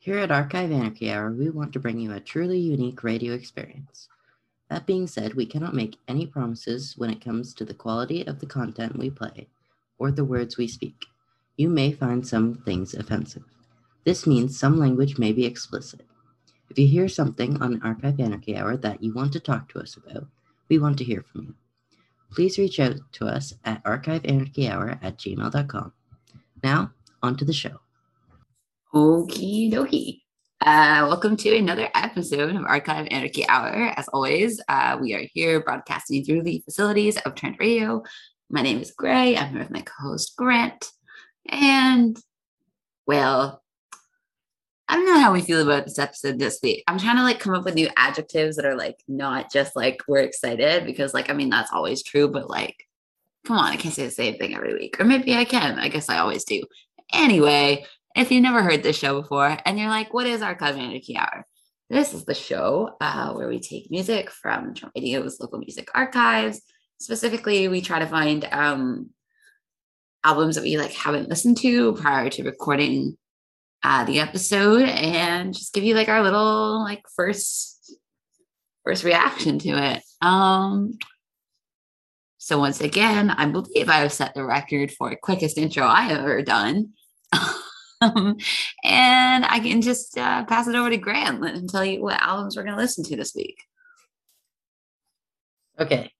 Here at Archive Anarchy Hour, we want to bring you a truly unique radio experience. That being said, we cannot make any promises when it comes to the quality of the content we play or the words we speak. You may find some things offensive. This means some language may be explicit. If you hear something on Archive Anarchy Hour that you want to talk to us about, we want to hear from you. Please reach out to us at archiveanarchyhour at gmail.com. Now, on to the show. Okie dokie. Uh, welcome to another episode of Archive Anarchy Hour. As always, uh, we are here broadcasting through the facilities of Trent Radio. My name is Gray. I'm here with my co-host Grant. And well, I don't know how we feel about this episode this week. I'm trying to like come up with new adjectives that are like not just like we're excited because like I mean that's always true, but like come on, I can't say the same thing every week. Or maybe I can. I guess I always do. Anyway, if you've never heard this show before and you're like, what is Archive Anarchy Hour? This is the show uh, where we take music from radio's local music archives. Specifically, we try to find um, albums that we like haven't listened to prior to recording uh, the episode and just give you like our little like first first reaction to it. Um, so once again, I believe I have set the record for quickest intro I have ever done. Um, and I can just uh, pass it over to Grant and tell you what albums we're going to listen to this week. Okay.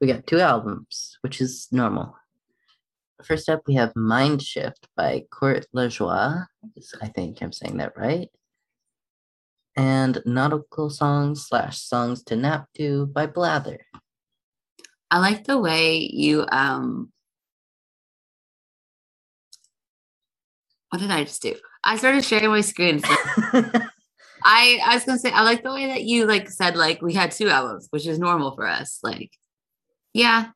We got two albums, which is normal. First up, we have Mind Shift by Court Lajoie. I think I'm saying that right. And Nautical Songs slash Songs to Nap to by Blather. I like the way you um what did I just do? I started sharing my screen. So I I was gonna say I like the way that you like said like we had two albums, which is normal for us. Like, yeah.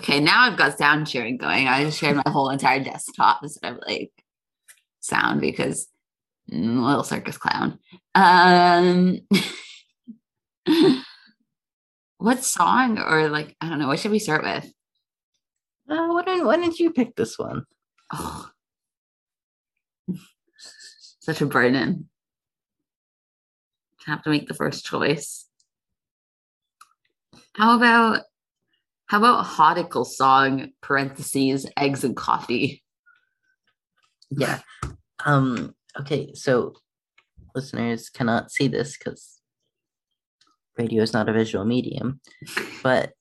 Okay, now I've got sound sharing going. I just shared my whole entire desktop instead of like sound because mm, little circus clown. Um what song or like I don't know, what should we start with? Uh, why, don't, why didn't you pick this one? Oh, such a burden. to Have to make the first choice. How about how about Hodical song parentheses eggs and coffee? Yeah. Um okay, so listeners cannot see this because radio is not a visual medium, but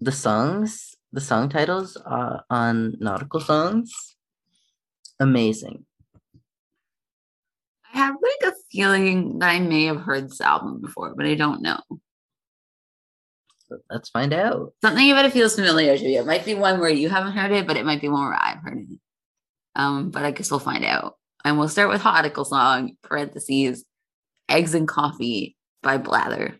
the songs, the song titles uh, on nautical songs, amazing. I have like a feeling that I may have heard this album before, but I don't know. Let's find out. Something about it feels familiar to you. It might be one where you haven't heard it, but it might be one where I've heard it. Um, but I guess we'll find out. And we'll start with Hodical song, parentheses, Eggs and Coffee by Blather.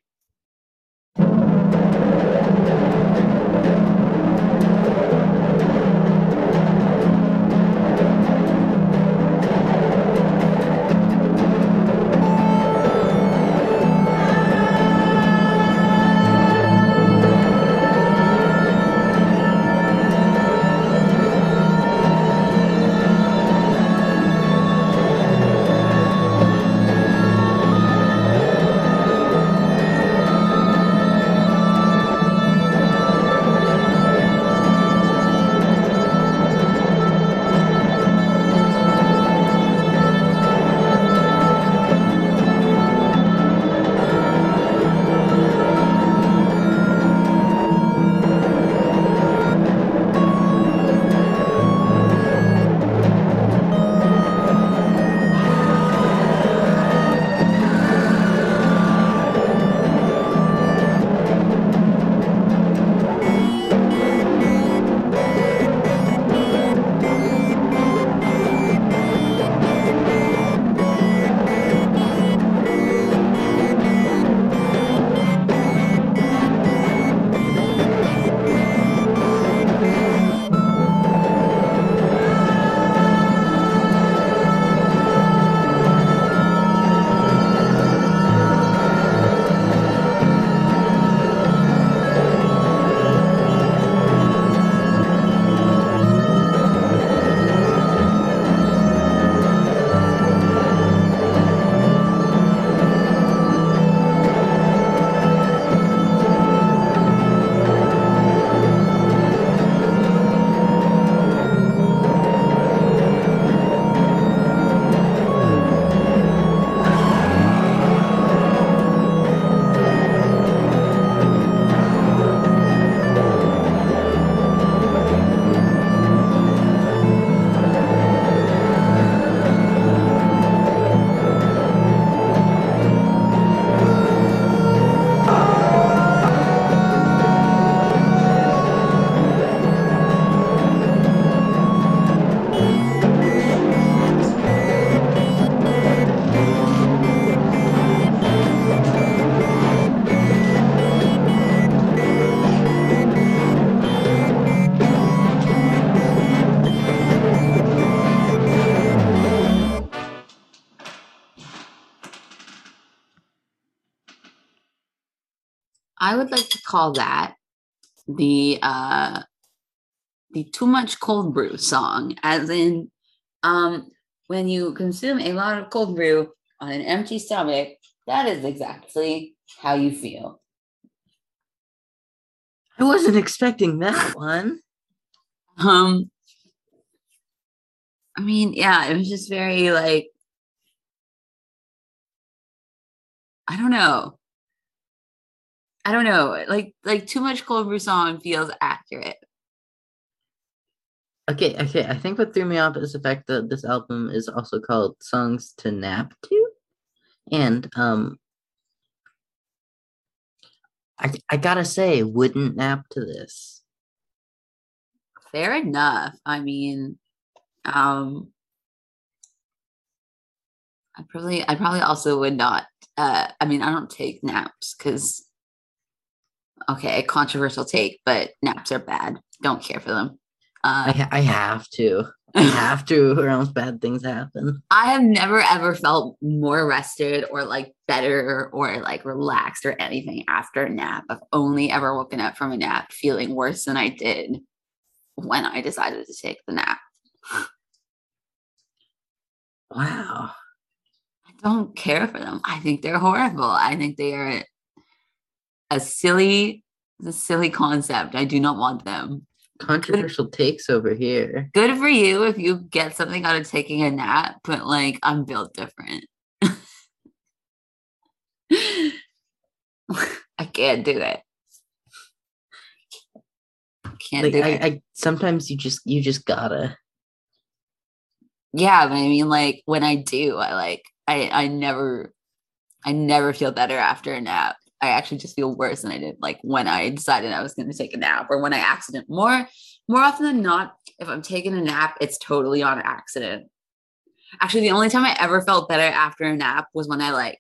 I would like to call that the uh the too much cold brew song, as in um when you consume a lot of cold brew on an empty stomach, that is exactly how you feel. I wasn't expecting that one. Um I mean, yeah, it was just very like I don't know. I don't know. Like like too much cold brew song feels accurate. Okay, okay. I think what threw me off is the fact that this album is also called Songs to Nap to. And um I I gotta say, wouldn't nap to this. Fair enough. I mean, um I probably I probably also would not uh I mean I don't take naps because okay, a controversial take, but naps are bad. Don't care for them. I Uh, ha- I have to. I have to, or else bad things happen. I have never ever felt more rested or like better or like relaxed or anything after a nap. I've only ever woken up from a nap feeling worse than I did when I decided to take the nap. Wow. I don't care for them. I think they're horrible. I think they are a silly, a silly concept. I do not want them. Controversial takes over here. Good for you if you get something out of taking a nap, but like I'm built different. I can't do it. Can't Like do I, it. I sometimes you just you just gotta. yeah, but I mean, like when I do, I like I I never I never feel better after a nap. I actually just feel worse than I did like when I decided I was going to take a nap or when I accident. More more often than not, if I'm taking a nap, it's totally on accident. Actually, the only time I ever felt better after a nap was when I like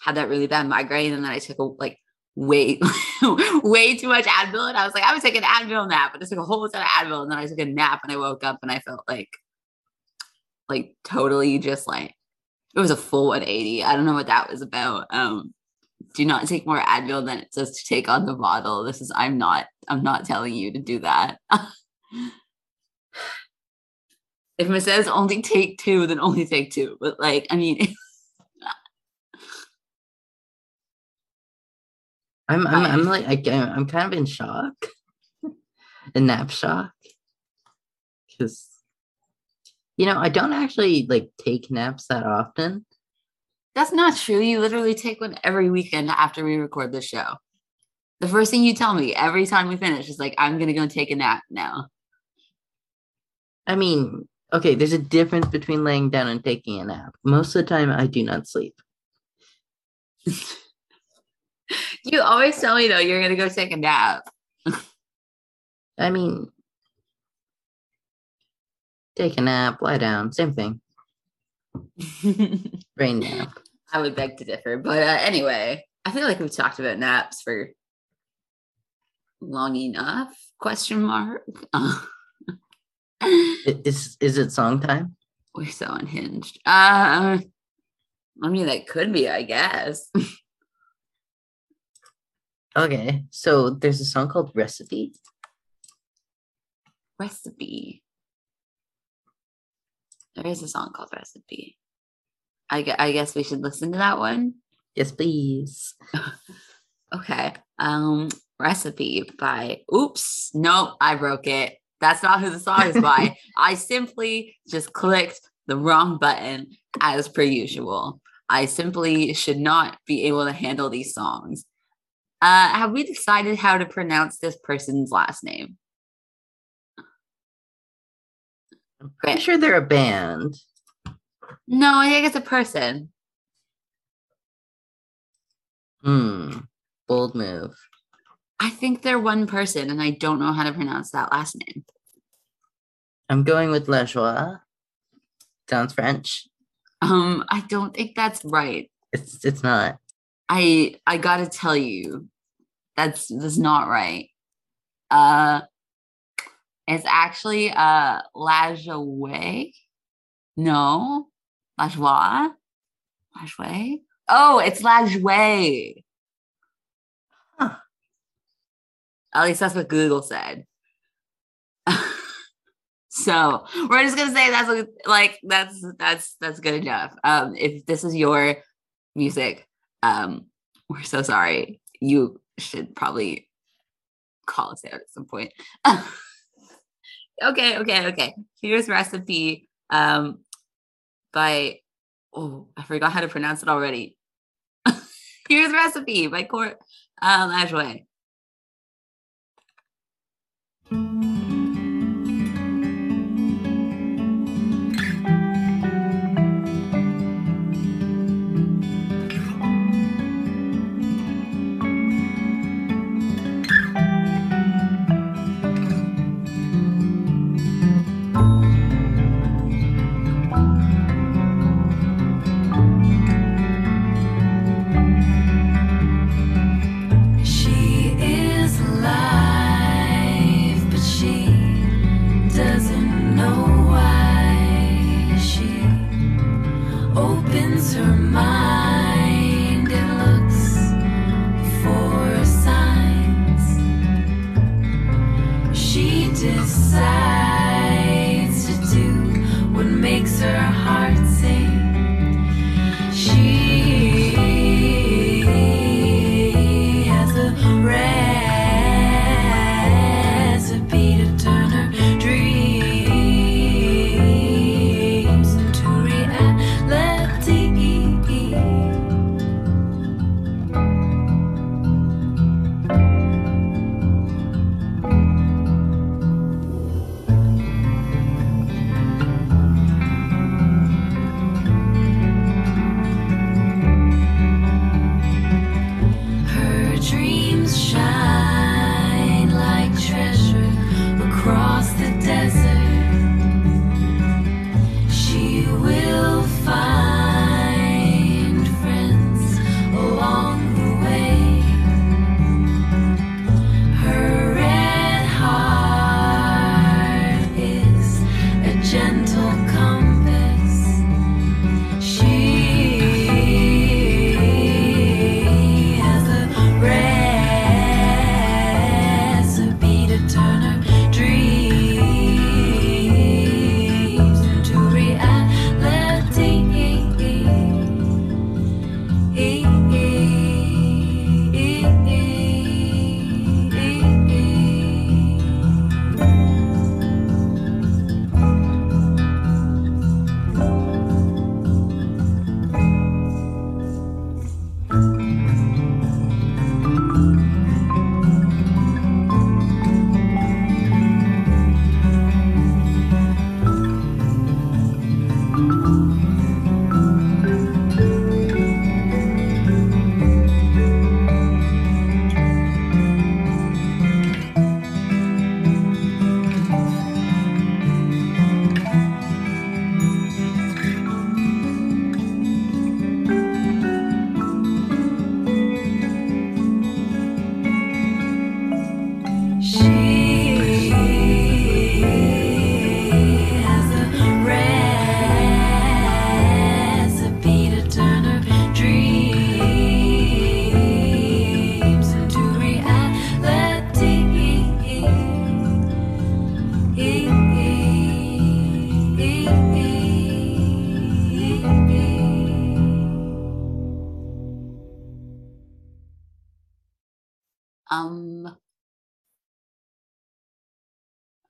had that really bad migraine and then I took a like way way too much Advil and I was like, I would take an Advil nap, but I took a whole ton of Advil and then I took a nap and I woke up and I felt like like totally just like it was a full 180. I don't know what that was about. Um do not take more Advil than it says to take on the bottle. This is I'm not I'm not telling you to do that. if it says only take two, then only take two. But like, I mean, I'm I'm I'm like I, I'm kind of in shock, in nap shock, because you know I don't actually like take naps that often. That's not true. You literally take one every weekend after we record the show. The first thing you tell me every time we finish is like, I'm gonna go take a nap now. I mean, okay, there's a difference between laying down and taking a nap. Most of the time, I do not sleep. You always tell me though you're gonna go take a nap. I mean, take a nap, lie down, same thing. Brain nap. I would beg to differ, but uh, anyway, I feel like we've talked about naps for long enough. Question mark. Is is it song time? We're so unhinged. Uh, I mean, that could be, I guess. Okay, so there's a song called Recipe. Recipe. There is a song called Recipe. I, gue- I guess we should listen to that one. Yes, please. Okay. Um, Recipe by Oops. Nope, I broke it. That's not who the song is by. I simply just clicked the wrong button as per usual. I simply should not be able to handle these songs. Uh, have we decided how to pronounce this person's last name? I'm Great. sure they're a band. No, I think it's a person. Hmm. Bold move. I think they're one person, and I don't know how to pronounce that last name. I'm going with Lajoie. Sounds French. Um, I don't think that's right. It's it's not. I I gotta tell you, that's that's not right. Uh, it's actually uh La Joie. No, La Joie. La Joie. Oh, it's La Joie. Huh. At least that's what Google said. so we're just gonna say that's like that's that's that's good enough. Um, if this is your music, um, we're so sorry. You should probably call us out at some point. okay, okay, okay. Here's recipe um by oh, I forgot how to pronounce it already. Here's recipe by Court um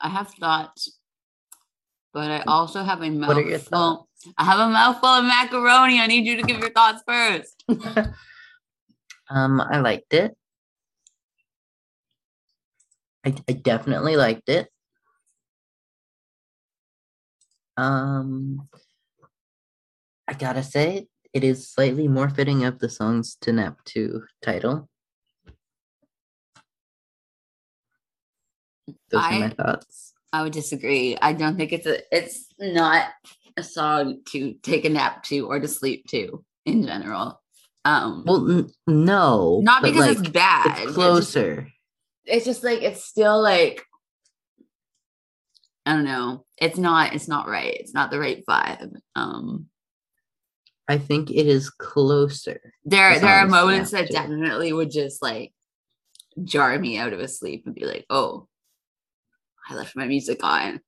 Ajway. have thoughts, but I also have a mouthful. What are your thoughts? I have a mouthful of macaroni. I need you to give your thoughts first. um, I liked it. I, I definitely liked it. Um, I gotta say, it is slightly more fitting of the songs to Nap to title. Those I, are my thoughts. I would disagree. I don't think it's a it's not a song to take a nap to or to sleep to in general. Um well n- no. Not because like, it's bad. It's closer. It's just, it's just like it's still like I don't know. It's not it's not right. It's not the right vibe. Um I think it is closer. There there are moments that definitely would just like jar me out of a sleep and be like, oh, I left my music on.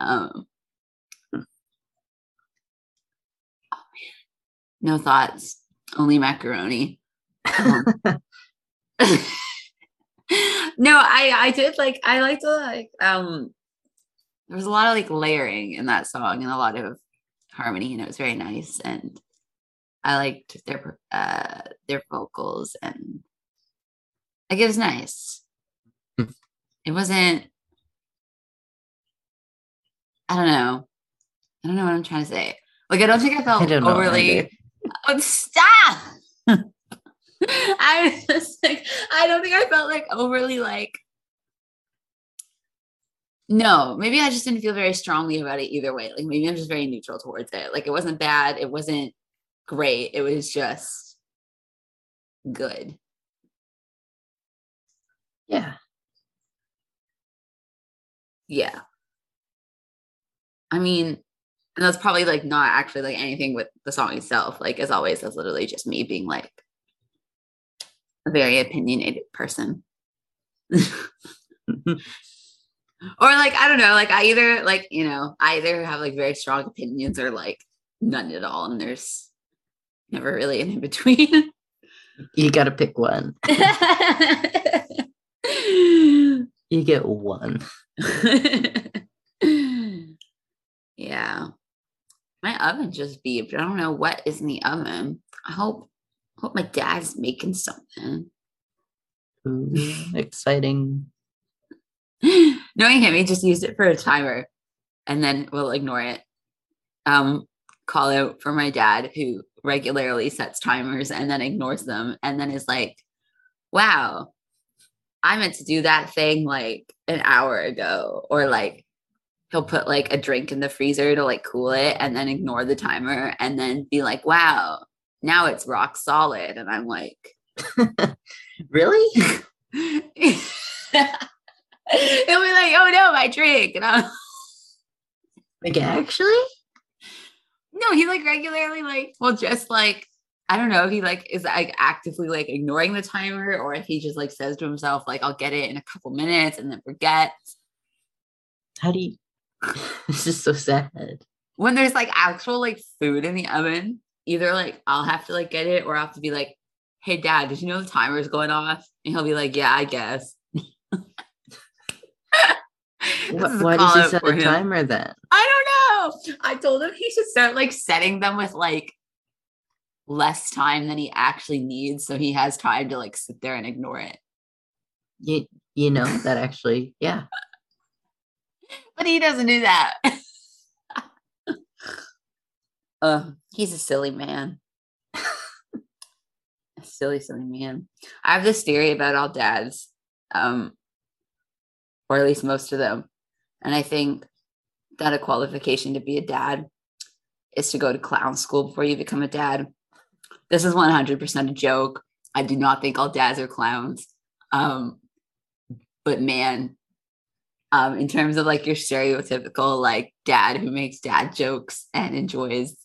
Um, oh man, no thoughts, only macaroni. Um, no, I I did like I liked the like um there was a lot of like layering in that song and a lot of harmony and it was very nice and I liked their uh their vocals and like it was nice. Hmm. it wasn't I don't know. I don't know what I'm trying to say. Like I don't think I felt I don't know overly either. Oh, stop. I was just like, I don't think I felt like overly like. No, maybe I just didn't feel very strongly about it either way. Like maybe I'm just very neutral towards it. Like it wasn't bad, it wasn't great. It was just good. Yeah. Yeah. I mean, and that's probably like not actually like anything with the song itself. Like as always, that's literally just me being like a very opinionated person. or like I don't know, like I either like, you know, I either have like very strong opinions or like none at all. And there's never really an in between. You got to pick one. You get one. Yeah. My oven just beeped. I don't know what is in the oven. I hope hope my dad's making something. Ooh, exciting. Knowing him, he just used it for a timer and then we'll ignore it. Um, call out for my dad who regularly sets timers and then ignores them and then is like, wow, I meant to do that thing like an hour ago. Or like he'll put like a drink in the freezer to like cool it and then ignore the timer and then be like, wow, now it's rock solid. And I'm like, really? he'll be like, oh no, my drink. And I'm Like, actually? no, he like regularly like well, just like I don't know if he like is like actively like ignoring the timer or if he just like says to himself like I'll get it in a couple minutes and then forgets. How do you? this is so sad. When there's like actual like food in the oven, either like I'll have to like get it or I'll have to be like, "Hey, Dad, did you know the timer's going off?" And he'll be like, "Yeah, I guess." This Wh- is a Why does call he set a him. timer then? I don't know. I told him he should start like setting them with like less time than he actually needs so he has time to like sit there and ignore it. You you know that actually, yeah. But he doesn't do that. uh, he's a silly man. a silly, silly man. I have this theory about all dads, um, or at least most of them. And I think that a qualification to be a dad is to go to clown school before you become a dad. This is 100% a joke. I do not think all dads are clowns. Um, but man, um, in terms of like your stereotypical like dad who makes dad jokes and enjoys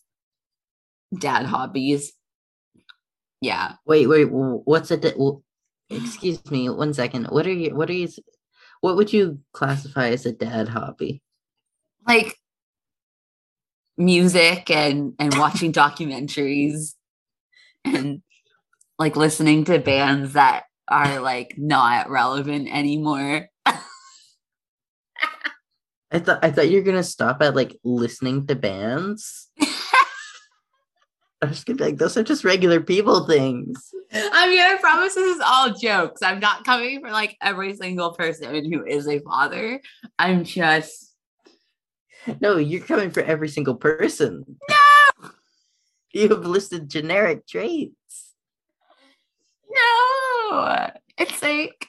dad hobbies. Yeah. Wait, wait. What's a? Di- excuse me, one second. What are you? What are you? What would you classify as a dad hobby? Like music and and watching documentaries and like listening to bands that are like not relevant anymore. I thought I thought you were gonna stop at like listening to bands. I was gonna be like, those are just regular people things. I mean, I promise this is all jokes. I'm not coming for like every single person who is a father. I'm just No, you're coming for every single person. no, You have listed generic traits. no. It's like,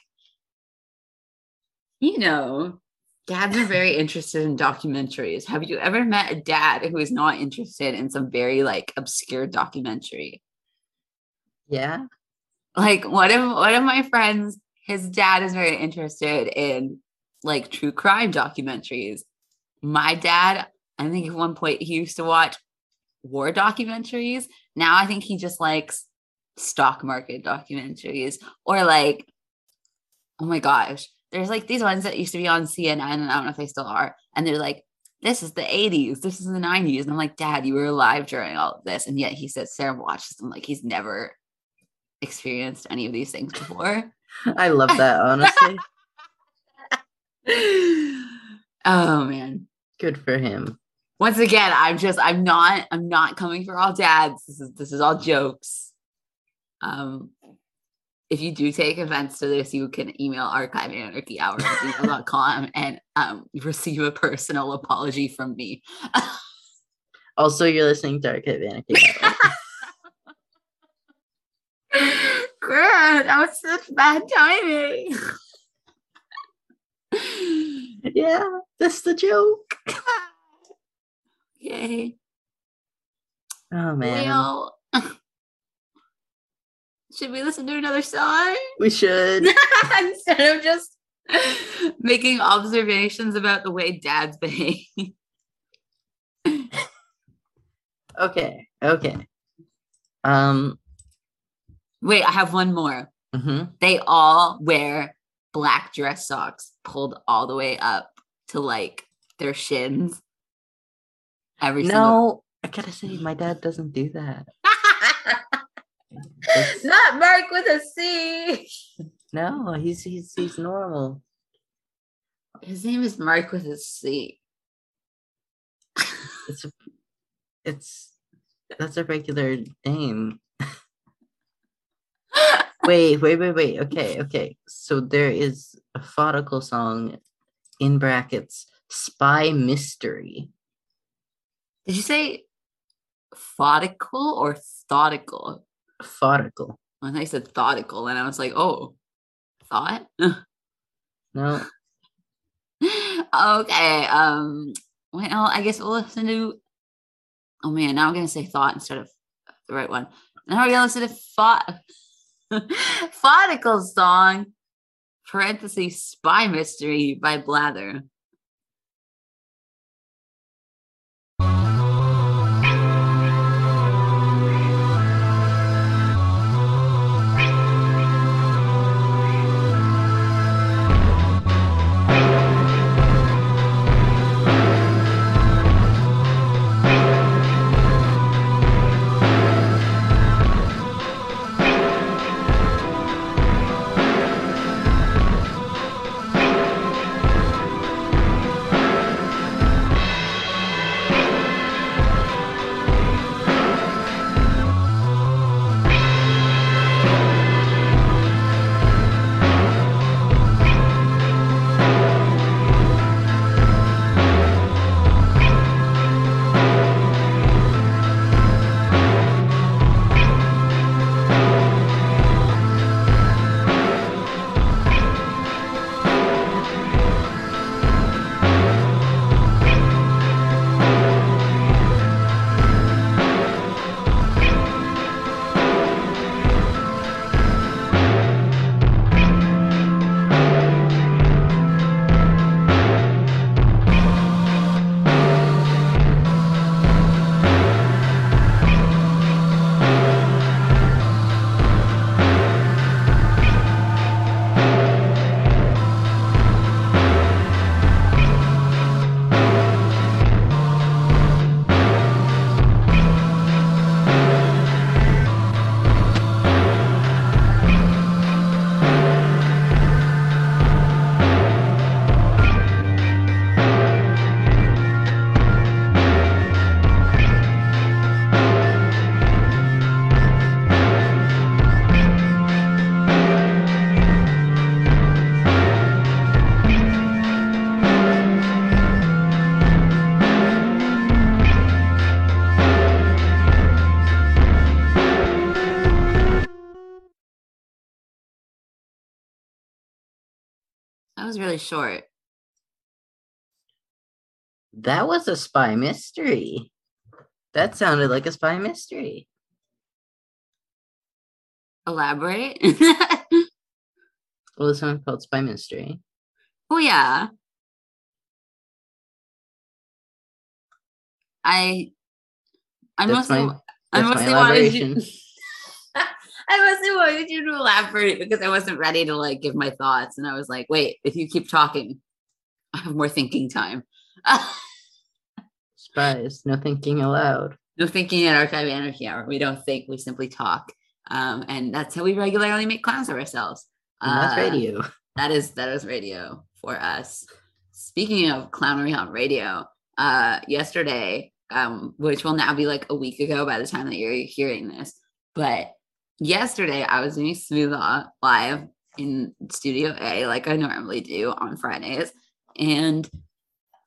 you know, dads are very interested in documentaries. Have you ever met a dad who is not interested in some very like obscure documentary? Yeah. like one of one of my friends his dad is very interested in like true crime documentaries my dad i think at one point he used to watch war documentaries now i think he just likes stock market documentaries or like oh my gosh, there's like these ones that used to be on CNN, and I don't know if they still are, and they're like, this is the 80s, this is the 90s. And I'm like, Dad, you were alive during all of this. And yet he says Sarah watches them like he's never experienced any of these things before. I love that, honestly. oh man. Good for him. Once again, I'm just I'm not I'm not coming for all dads. This is this is all jokes. Um if you do take offense to this, you can email archiveanarchyhour at gmail.com and um, receive a personal apology from me. also, you're listening to Archive Anarchy. Grant, that was such bad timing. yeah, that's the joke. Yay. Oh man. Well, should we listen to another song? We should. Instead of just making observations about the way dads behave. okay. Okay. Um wait, I have one more. Mm-hmm. They all wear black dress socks pulled all the way up to like their shins. Every no, single- I gotta say, my dad doesn't do that. Not Mark with a C. No, he's he's he's normal. His name is Mark with a C. it's a, it's that's a regular name. wait, wait, wait, wait. Okay, okay. So there is a Fautical song in brackets, Spy Mystery. Did you say Fautical or Thoughtful? Fautical. I said thoughtful, and I was like, oh, thought? no. okay. Um. Well, I guess we'll listen to. Oh man, now I'm gonna say thought instead of the right one. Now we're gonna listen to thought. Fautical song. Parentheses spy mystery by Blather. Really short. That was a spy mystery. That sounded like a spy mystery. Elaborate. well, this one called Spy Mystery. Oh yeah. I I mostly I mostly wanted you I wasn't wanting you to elaborate because I wasn't ready to like give my thoughts. And I was like, wait, if you keep talking, I have more thinking time. Surprise, no thinking allowed. No thinking in Archive Anarchy Hour. We don't think, we simply talk. Um, and that's how we regularly make clowns of ourselves. And that's Uh, radio. That is that is radio for us. Speaking of clownery on radio, uh yesterday, um, which will now be like a week ago by the time that you're hearing this, but yesterday I was doing Smooth live in Studio A like I normally do on Fridays, and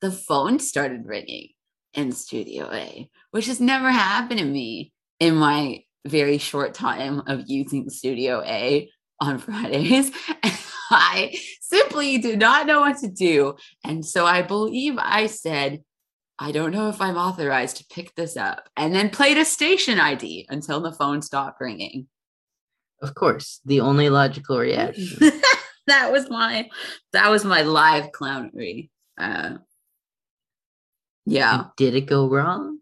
the phone started ringing in Studio A, which has never happened to me in my very short time of using Studio A on Fridays. And I simply did not know what to do. And so I believe I said, I don't know if I'm authorized to pick this up, and then played a station ID until the phone stopped ringing. Of course, the only logical reaction. that was my that was my live clownery. Uh, yeah. Did it go wrong?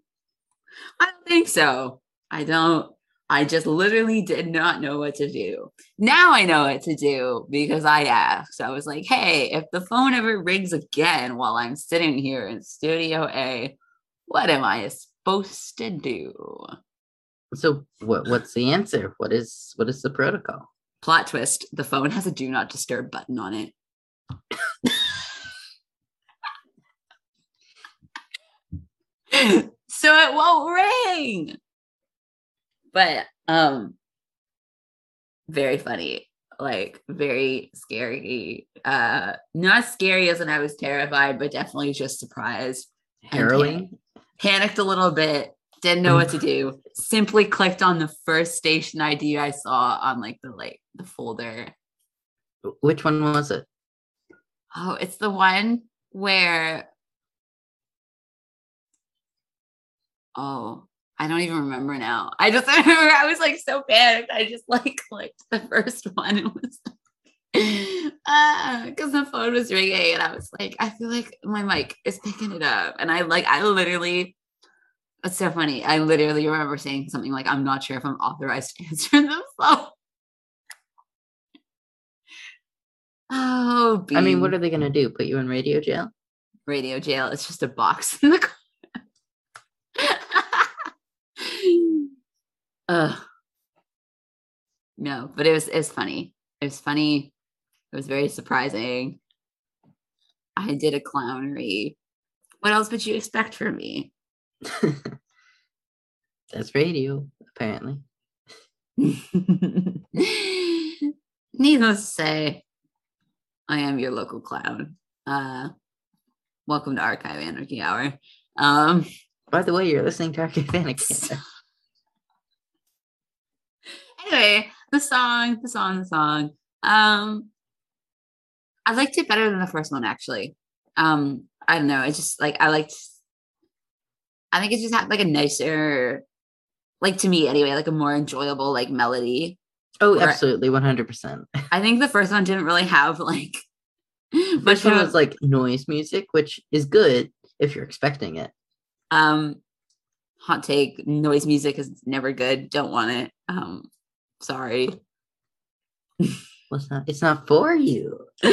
I don't think so. I don't. I just literally did not know what to do. Now I know what to do because I asked. I was like, hey, if the phone ever rings again while I'm sitting here in Studio A, what am I supposed to do? So what what's the answer? What is what is the protocol? Plot twist the phone has a do not disturb button on it. so it won't ring. But um very funny, like very scary. Uh not scary as in I was terrified, but definitely just surprised. Harrowing? Panicked a little bit, didn't know mm. what to do. Simply clicked on the first station ID I saw on like the like the folder. Which one was it? Oh, it's the one where Oh, I don't even remember now. I just remember I was like so panicked. I just like clicked the first one. It was ah, because the phone was ringing and I was like, I feel like my mic is picking it up. And I like I literally it's so funny. I literally remember saying something like, I'm not sure if I'm authorized to answer the phone. Oh, I mean, what are they gonna do? Put you in radio jail? radio jail. It's just a box in the corner. Ugh. No, but it was it was funny. It was funny. It was very surprising. I did a clownery. What else would you expect from me? That's radio, apparently. Needless to say, I am your local clown. Uh, welcome to Archive Anarchy Hour. Um, By the way, you're listening to Archive Anakin. anyway, the song, the song, the song. Um, I liked it better than the first one actually. Um, I don't know. I just like I liked. I think it just had like a nicer, like to me anyway, like a more enjoyable like melody. Oh, absolutely, 100%. I think the first one didn't really have like much one was like noise music, which is good if you're expecting it. um hot take noise music is never good. Don't want it. Um, sorry. Well, it's not. It's not for you.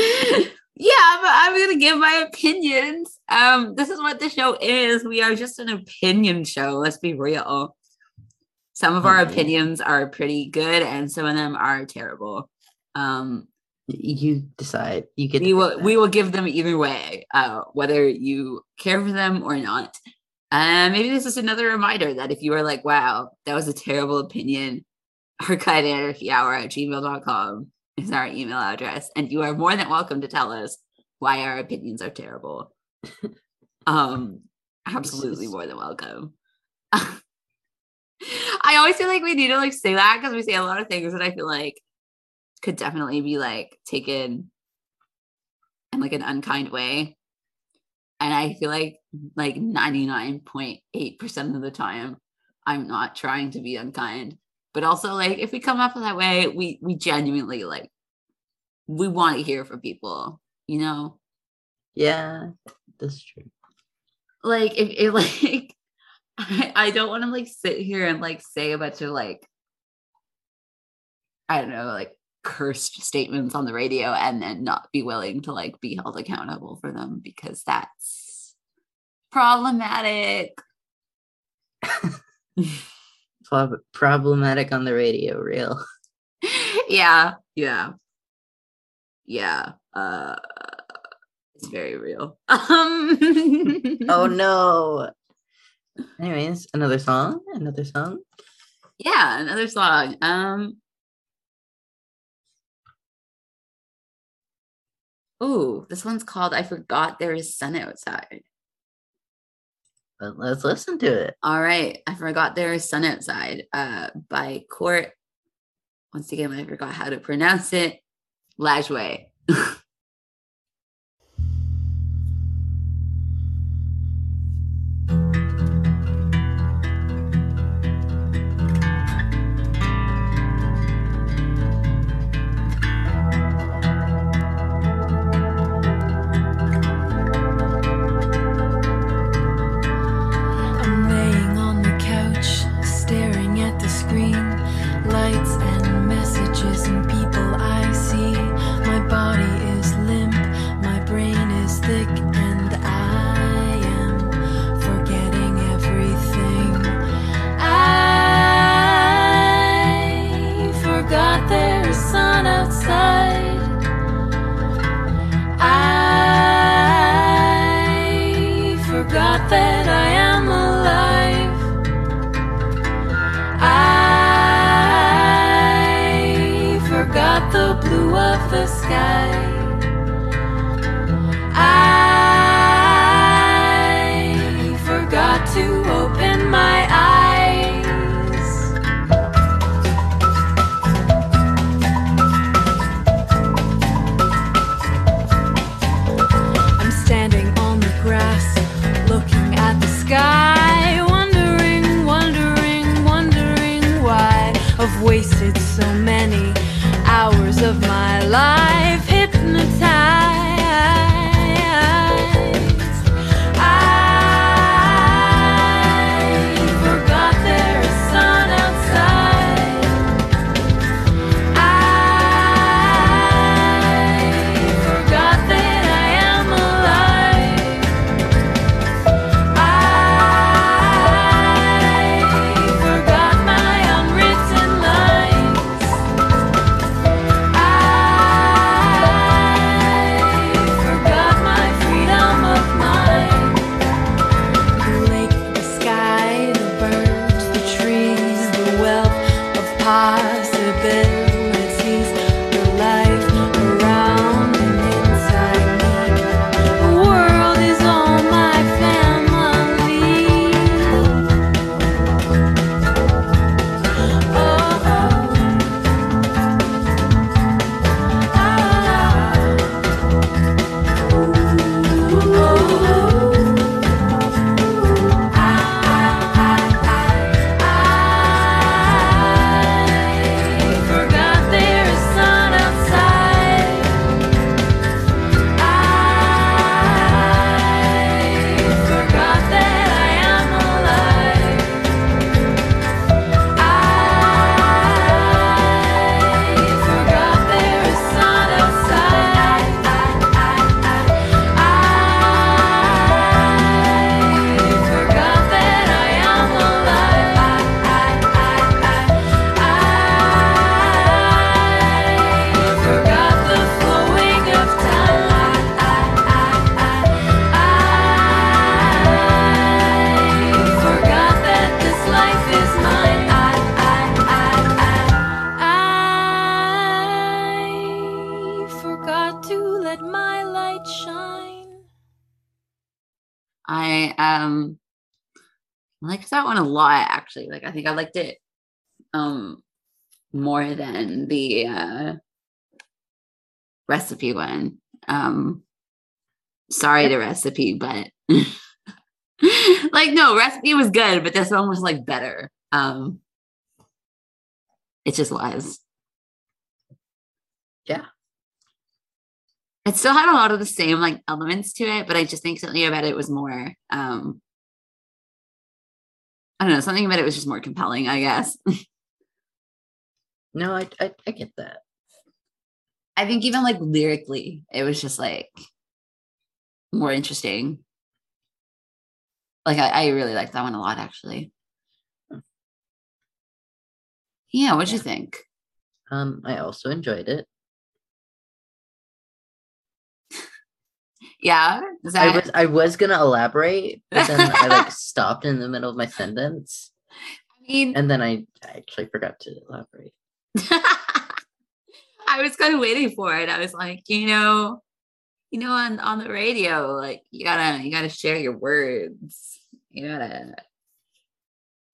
yeah, but I'm gonna give my opinions. Um, this is what the show is. We are just an opinion show. Let's be real. Some of our opinions are pretty good, and some of them are terrible. Um, You decide. You get. we will that. we will give them either way, uh, whether you care for them or not. And maybe this is another reminder that if you are like, wow, that was a terrible opinion, archive anarchy hour at gmail.com is our email address. And you are more than welcome to tell us why our opinions are terrible. um, absolutely more than welcome. I always feel like we need to like say that because we say a lot of things that I feel like could definitely be like taken in like an unkind way. And I feel like like 99.8% of the time I'm not trying to be unkind. But also like if we come up that way, we we genuinely like we want to hear from people, you know? Yeah, that's true. Like if it like I, I don't want to like sit here and like say a bunch of like I don't know, like cursed statements on the radio and then not be willing to like be held accountable for them because that's problematic. Prob- problematic on the radio, real. yeah, yeah. Yeah. Uh it's very real. Um Oh no. Anyways, another song, another song. Yeah, another song. Um Oh, this one's called I Forgot There Is Sun Outside. But let's listen to it. All right. I forgot there is sun outside. Uh by Court. Once again, I forgot how to pronounce it. Lajway. Liked that one a lot actually. Like I think I liked it um more than the uh recipe one. Um sorry the recipe, but like no, recipe was good, but this one was like better. Um it just was. Yeah. It still had a lot of the same like elements to it, but I just think something about it was more um I don't know, something about it was just more compelling, I guess. No, I, I I get that. I think even like lyrically, it was just like more interesting. Like I, I really liked that one a lot actually. Yeah, what'd you think? Um, I also enjoyed it. Yeah, is I was I was gonna elaborate, but then I like stopped in the middle of my sentence, I mean and then I actually forgot to elaborate. I was kind of waiting for it. I was like, you know, you know, on on the radio, like you gotta you gotta share your words. You gotta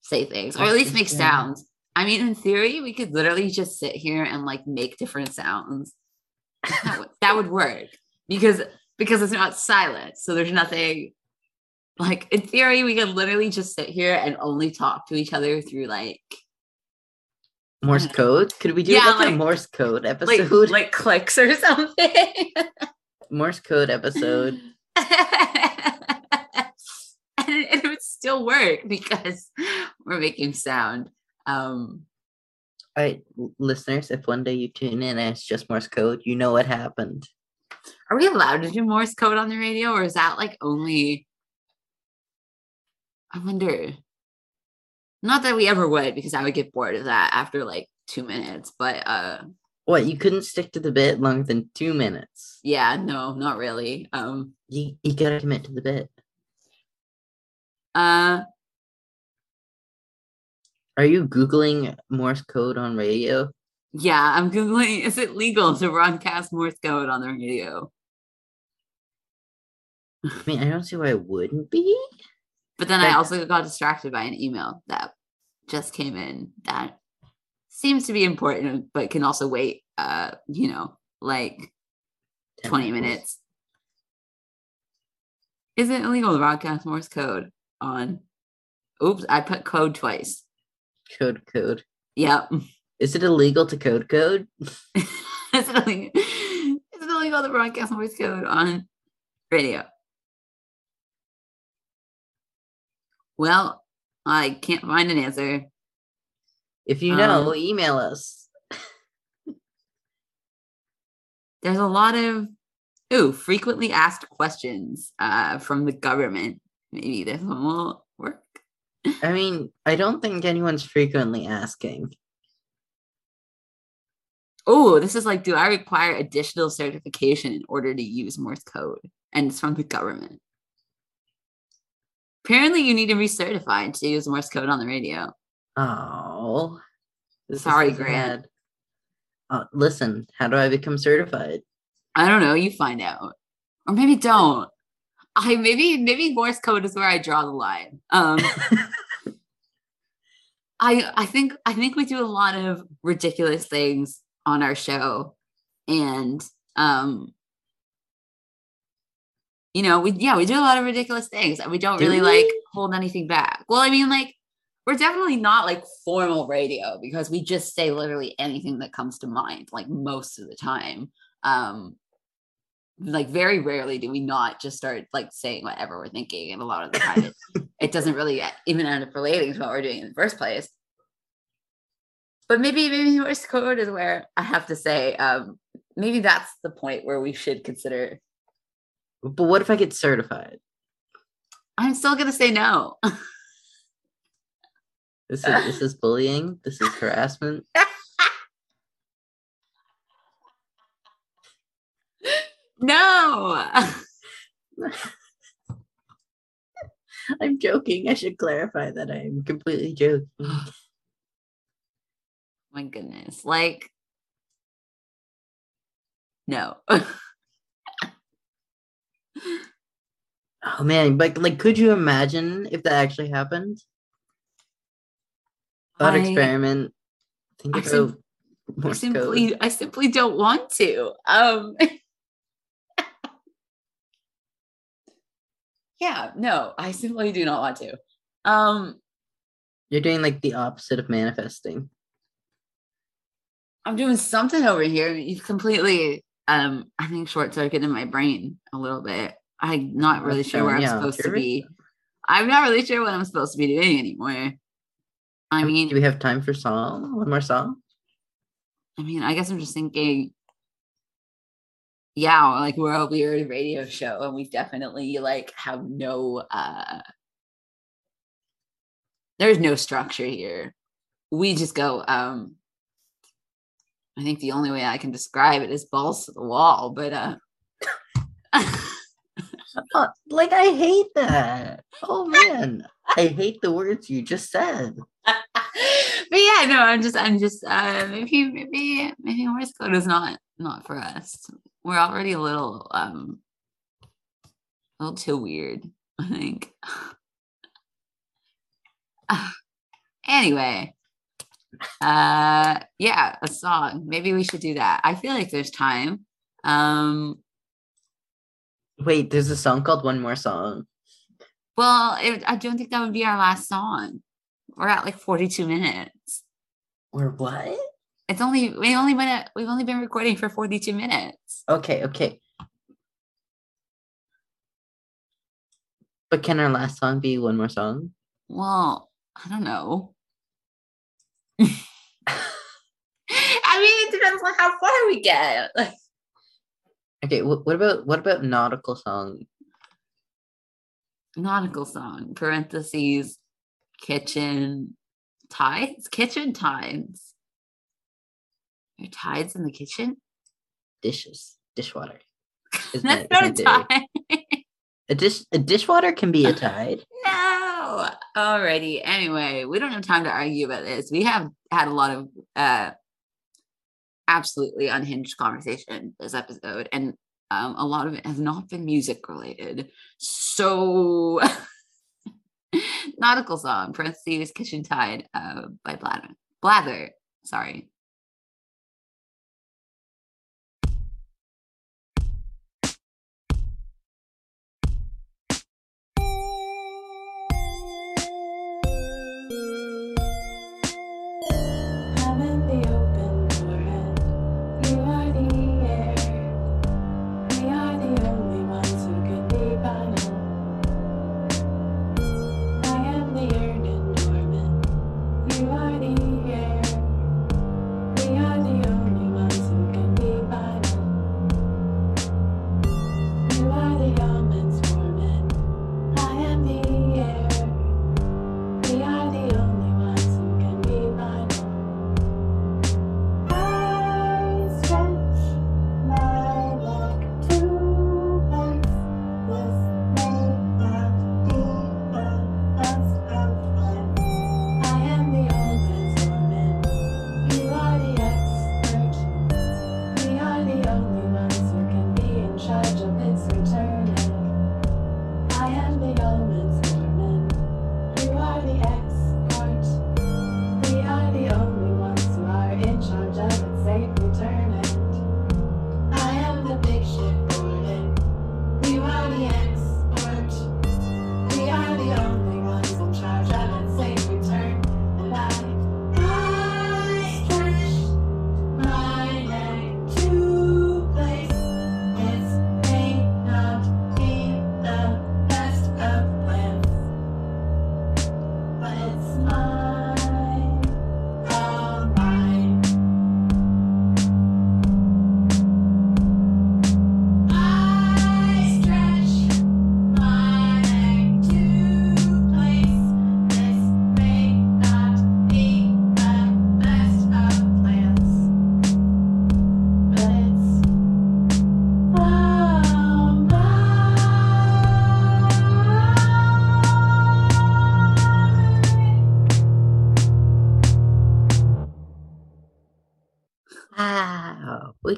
say things, or at least make sounds. I mean, in theory, we could literally just sit here and like make different sounds. That would, that would work because because it's not silent. So there's nothing like in theory, we could literally just sit here and only talk to each other through like Morse code? Could we do Yeah, like, a Morse code like episode? like clicks or something. Morse code episode. and, it, it would still work because we're making sound. Um, All right, listeners, if one day you tune in and it's just Morse code, you know what happened. Are we allowed to do Morse code on the radio, or is that like only? I wonder. Not that we ever would, because I would get bored of that after like two minutes. But uh, What, you couldn't stick to the bit longer than two minutes? yeah, no, not really. Um, You, you gotta commit to the bit. uh, Are you Googling Morse code on radio? Yeah, I'm googling. Is it legal to broadcast Morse code on the radio? I mean, I don't see why it wouldn't be. But then I also got distracted by an email that just came in that seems to be important, but can also wait, uh, you know, like 20 seconds. minutes. Is it illegal to broadcast Morse code on? Oops, I put code twice. Code code. Yep. Is it illegal to code code? is, it illegal, is it illegal to broadcast Morse code on radio? Well, I can't find an answer. If you know, Um, email us. there's a lot of ooh frequently asked questions uh, from the government. Maybe this one will work. I mean, I don't think anyone's frequently asking. Oh, this is like, do I require additional certification in order to use Morse code? And it's from the government. Apparently, you need to be certified to use Morse code on the radio. Oh, Sorry, Grant. Uh, listen, how do I become certified? I don't know. You find out, or maybe don't. I maybe maybe Morse code is where I draw the line. Um, I I think I think we do a lot of ridiculous things on our show, and um, you know, we yeah we do a lot of ridiculous things, and we don't Do really like we? hold anything back. Well, I mean, like we're definitely not like formal radio because we just say literally anything that comes to mind, like most of the time. Um, like very rarely do we not just start like saying whatever we're thinking, and a lot of the time it, it doesn't really even end up relating to what we're doing in the first place. But maybe maybe Morse code is where I have to say, um, maybe that's the point where we should consider. But what if I get certified? I'm still gonna say no. This is this is bullying. This is harassment. no. I'm joking. I should clarify that I am completely joking. My goodness. Like no. Oh man, but like, could you imagine if that actually happened? Thought I- experiment. Think I sim- I simply code. I simply don't want to. Um Yeah, no, I simply do not want to. Um You're doing like the opposite of manifesting. I'm doing something over here. You've completely um I think short circuited in my brain a little bit. I'm not really sure where I'm you supposed to be. I'm not really sure what I'm supposed to be doing anymore. I mean, do we have time for song? One more song? I mean, I guess I'm just thinking, yeah, like we're a weird radio show and we definitely like have no uh there's no structure here. We just go, um I think the only way I can describe it is balls to the wall, but uh Oh, like I hate that. Oh man, I hate the words you just said. but yeah, no, I'm just, I'm just, uh, maybe, maybe, maybe Morse code is not, not for us. We're already a little, um, a little too weird, I think. anyway, uh, yeah, a song. Maybe we should do that. I feel like there's time. Um, Wait, there's a song called One More Song. well, it, I don't think that would be our last song. We're at like 42 minutes. Or what? It's only we only been at, we've only been recording for 42 minutes. Okay, okay. But can our last song be One More Song? Well, I don't know. I mean, it depends on how far we get. Like, Okay, wh- what about what about nautical song? nautical song, parentheses, kitchen tides, kitchen tides. Are tides in the kitchen? Dishes, dishwater. That's not a tide. A dish a dishwater can be a tide. No. Alrighty. Anyway, we don't have time to argue about this. We have had a lot of uh absolutely unhinged conversation this episode, and um, a lot of it has not been music related. So nautical song, parentheses, kitchen tide, uh, by Blather. Blather. Sorry.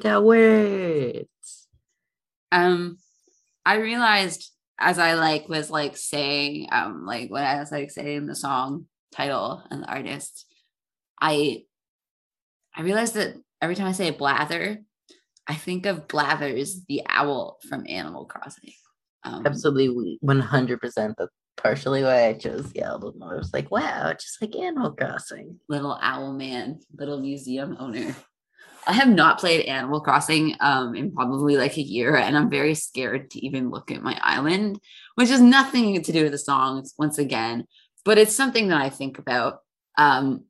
We words. um i realized as i like was like saying um like when i was like saying the song title and the artist i i realized that every time i say blather i think of blathers the owl from animal crossing um, Absolutely, one hundred percent. That's partially why I chose the album. I was like, wow, just like Animal Crossing. little owl man little museum owner i have not played animal crossing um in probably like a year and i'm very scared to even look at my island which has nothing to do with the songs once again but it's something that i think about um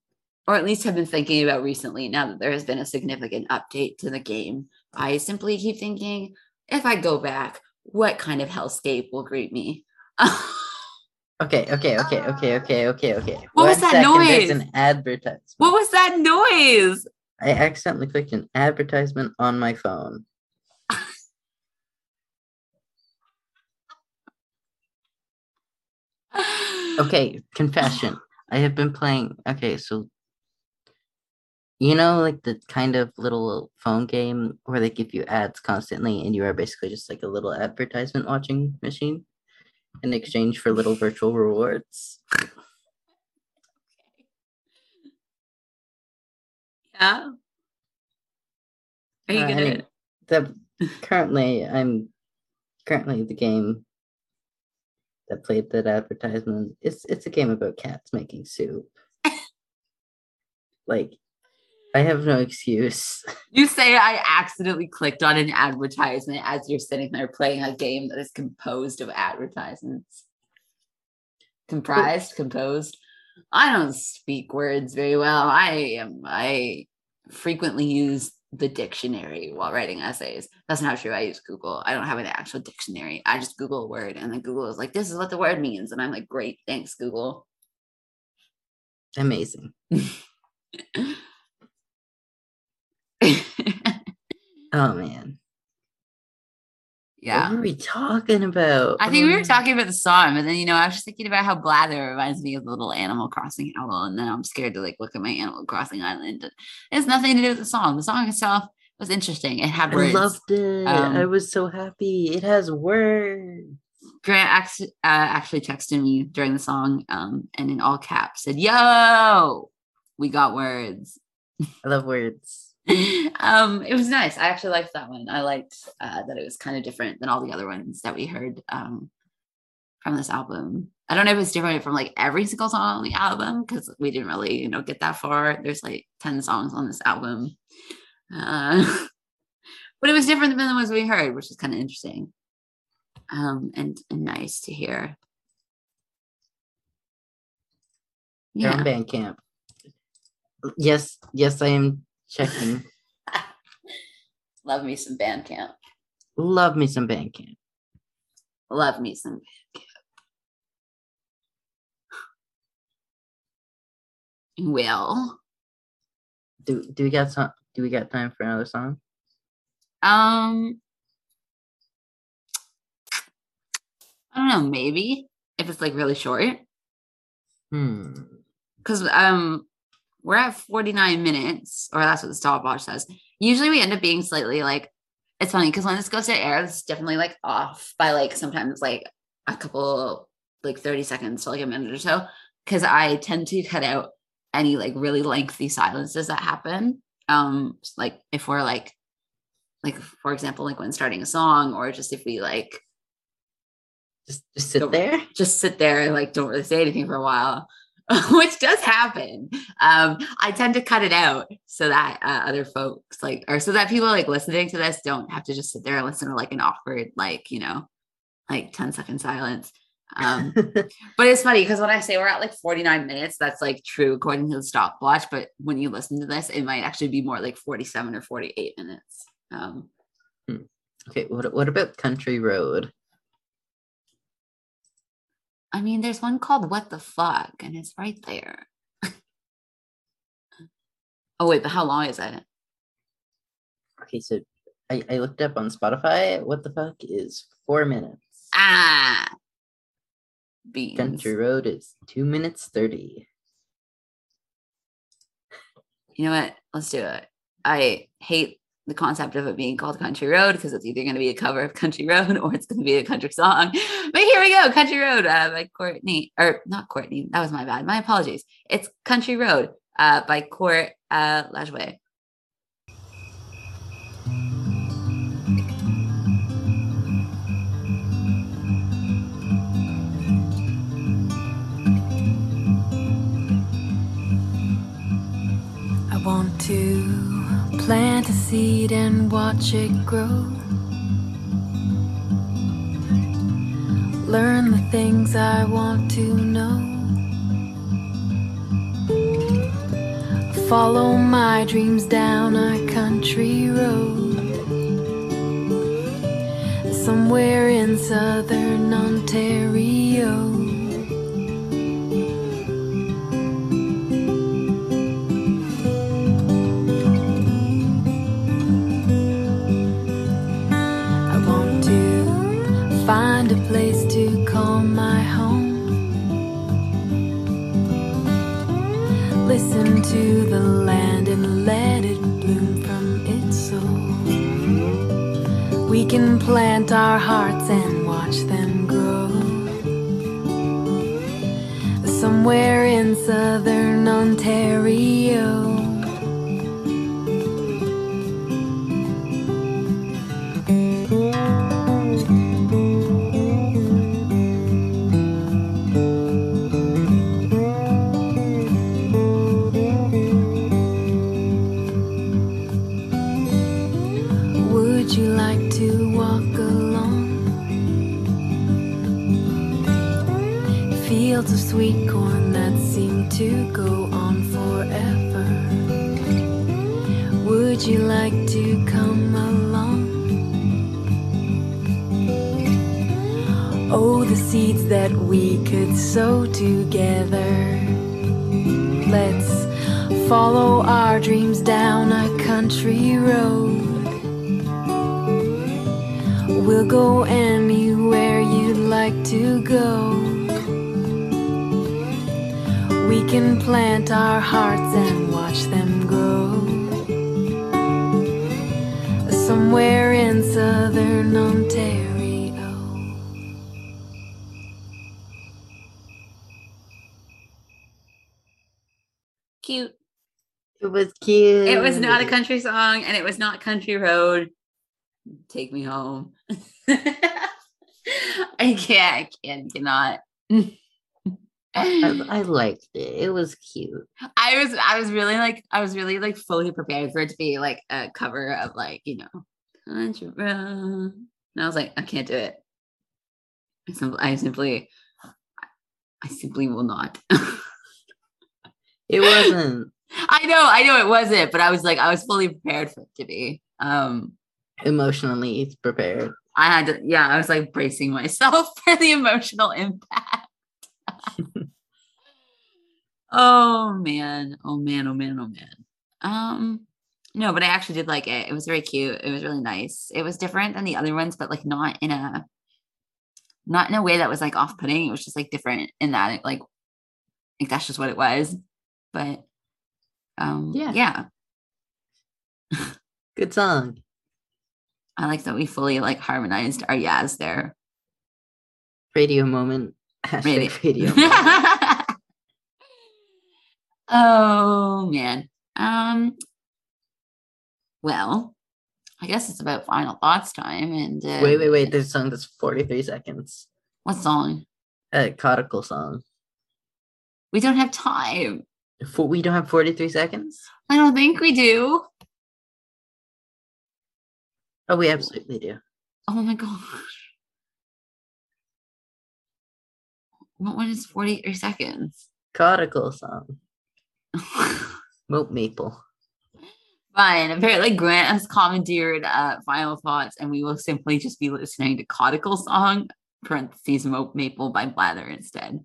or at least have been thinking about recently now that there has been a significant update to the game. I simply keep thinking if I go back, what kind of hellscape will greet me? Okay, okay, okay, okay, okay, okay, okay. What was that second, There's noise? an advertisement. what was that noise? I accidentally clicked an advertisement on my phone. Okay, confession. I have been playing. Okay, so you know, like the kind of little phone game where they give you ads constantly, and you are basically just like a little advertisement watching machine in exchange for little virtual rewards. Yeah. Are you Uh, gonna? any- the currently I'm currently the game that played that advertisement. It's it's a game about cats making soup. like I have no excuse. You say I accidentally clicked on an advertisement as you're sitting there playing a game that is composed of advertisements. Comprised, composed. I don't speak words very well. I am I frequently use the dictionary while writing essays. That's not true. I use Google. I don't have an actual dictionary. I just Google a word and then Google is like, this is what the word means. And I'm like, great, thanks, Google. Amazing. Oh man. Yeah. What were we talking about? I think we were Um, talking about the song, but then you know, I was just thinking about how Blather reminds me of the little Animal Crossing owl, and then I'm scared to like look at my Animal Crossing island. It has nothing to do with the song. The song itself was interesting. It had words. I loved it. I Um, was so happy. It has words. Grant act- uh, actually texted me during the song, um, and in all caps said, "Yo, we got words." I love words. um, it was nice. I actually liked that one. I liked uh, that it was kind of different than all the other ones that we heard um, from this album. I don't know if it's different from like every single song on the album because we didn't really, you know, get that far. There's like 10 songs on this album. Uh, but it was different than the ones we heard, which is kind of interesting um, and, and nice to hear. Yeah. Bandcamp. Yes, yes, I am checking. Love me some Bandcamp. Love me some Bandcamp. Love me some Bandcamp. Will. Do do we got some? Do we got time for another song? Um, I don't know. Maybe if it's like really short, Hmm. because um, we're at forty nine minutes, or that's what the stopwatch says. Usually, we end up being slightly like. It's funny because when this goes to air, it's definitely like off by like sometimes like a couple like thirty seconds to like a minute or so, because I tend to cut out any like really lengthy silences that happen. Um, like if we're like like for example like when starting a song or just if we like Just just sit there. just sit there and like don't really say anything for a while which does happen um i tend to cut it out so that uh, other folks like or so that people like listening to this don't have to just sit there and listen to like an awkward like you know like 10 second silence um but it's funny because when i say we're at like 49 minutes that's like true according to the stopwatch but when you listen to this it might actually be more like 47 or 48 minutes um okay. What what about Country Road? I mean, there's one called What the Fuck, and it's right there. oh, wait, but how long is it? Okay, so I I looked up on Spotify. What the fuck is four minutes? Ah, beans. Country Road is two minutes thirty. You know what? Let's do it. I hate the concept of it being called Country Road because it's either going to be a cover of Country Road or it's going to be a country song. But here we go Country Road uh, by Courtney, or not Courtney, that was my bad. My apologies. It's Country Road uh, by Court uh, Lajouet. I want to plant a seed and watch it grow. Learn the things I want to know. follow my dreams down a country road. Somewhere in southern Ontario. A place to call my home. Listen to the land and let it bloom from its soul. We can plant our hearts and watch them grow. Somewhere in southern Ontario. Fields of sweet corn that seem to go on forever. Would you like to come along? Oh, the seeds that we could sow together. Let's follow our dreams down a country road. We'll go anywhere you'd like to go. Can plant our hearts and watch them grow. Somewhere in southern Ontario. Cute. It was cute. It was not a country song and it was not country road. Take me home. I can't, I can't, cannot. I, I liked it. It was cute. I was I was really like I was really like fully prepared for it to be like a cover of like, you know, country road. And I was like, I can't do it. I simply I simply I simply will not. It wasn't I know, I know it wasn't, but I was like, I was fully prepared for it to be. Um emotionally prepared. I had to, yeah, I was like bracing myself for the emotional impact. oh man, oh man, oh man, oh man. Um, no, but I actually did like it. It was very cute. It was really nice. It was different than the other ones, but like not in a not in a way that was like off-putting. It was just like different in that it like like that's just what it was. But um Yeah. yeah. Good song. I like that we fully like harmonized our yas there. Radio moment. Hashtag radio. oh man. Um well, I guess it's about final thoughts time and uh, wait, wait, wait. This song that's 43 seconds. What song? A codical song. We don't have time. For, we don't have 43 seconds? I don't think we do. Oh, we absolutely do. Oh my gosh. What one is 43 seconds? Codical song. Moat Maple. Fine. Apparently, Grant has commandeered uh, final thoughts, and we will simply just be listening to Codical Song, parentheses, Moat Maple by Blather instead.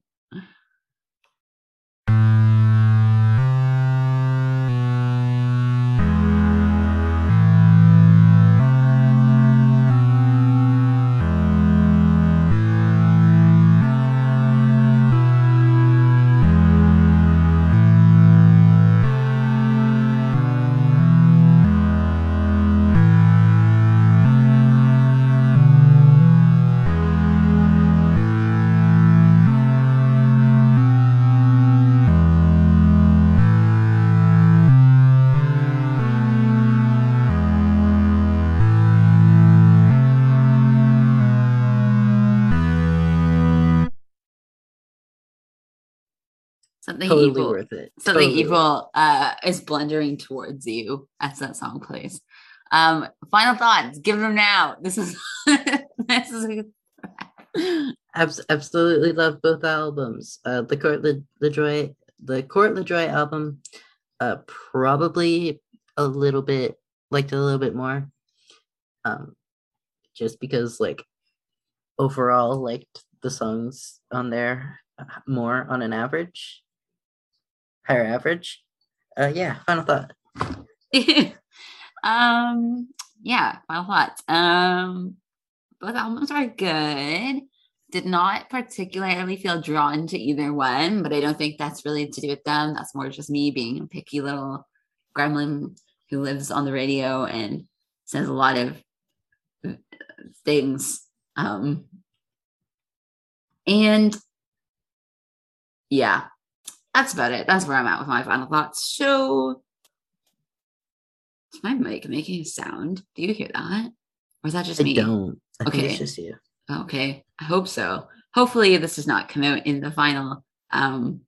Totally evil. worth it. Something Totally evil uh, is blundering towards you as that song plays. Um, final thoughts. Give them now. This is this is. Abs- absolutely love both albums. Uh, the Court the Le- LaJoy, the Court LaJoy album Uh, probably a little bit liked a little bit more. Um, just because like overall liked the songs on there uh, more on an average, higher average. Uh, yeah, final thought. um, yeah, final thoughts. Um, both albums are good. Did not particularly feel drawn to either one, but I don't think that's really to do with them. That's more just me being a picky little gremlin who lives on the radio and says a lot of things. Um, and yeah, that's about it. That's where I'm at with my final thoughts. So, is my mic making a sound? Do you hear that? Or is that just I me? don't. I Okay. it's just you. Okay, I hope so. Hopefully, this does not come out in the final um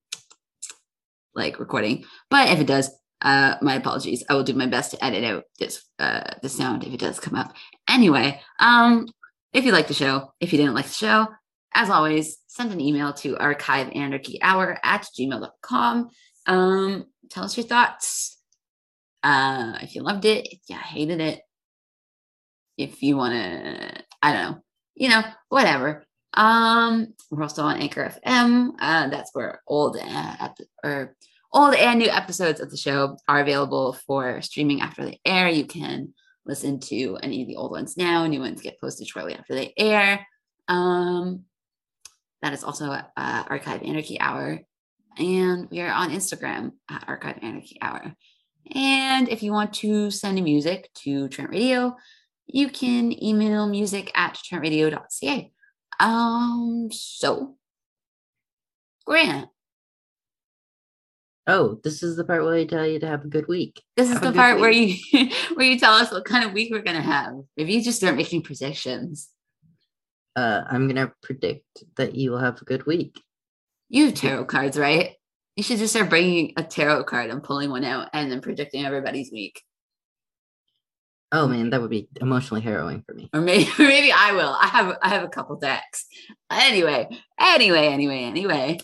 like recording. But if it does, uh my apologies. I will do my best to edit out this uh the sound if it does come up. Anyway, um if you like the show, if you didn't like the show, as always, send an email to archiveanarchyhour at gmail.com. Um, tell us your thoughts. Uh, if you loved it, if you hated it, if you want to, I don't know, you know, whatever. Um, we're also on Anchor FM. Uh, that's where old uh, ep- or old and new episodes of the show are available for streaming after they air. You can listen to any of the old ones now. New ones get posted shortly after they air. Um, that is also uh, Archive Anarchy Hour. And we are on Instagram at Archive Anarchy Hour. And if you want to send music to Trent Radio, you can email music at trentradio.ca. Um, so Grant, Oh, this is the part where I tell you to have a good week. this is Have the part where you where you tell us what kind of week we're gonna have. If you just start making predictions. Uh, I'm gonna predict that you will have a good week. You have tarot cards, right? You should just start bringing a tarot card and pulling one out and then predicting everybody's week. Oh man, that would be emotionally harrowing for me. Or maybe maybe I will. I have I have a couple decks. Anyway, anyway, anyway, anyway.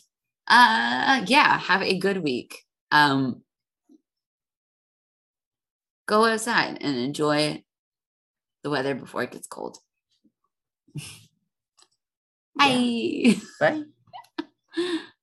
Uh yeah, have a good week. Um go outside and enjoy the weather before it gets cold. Yeah. Bye. Bye.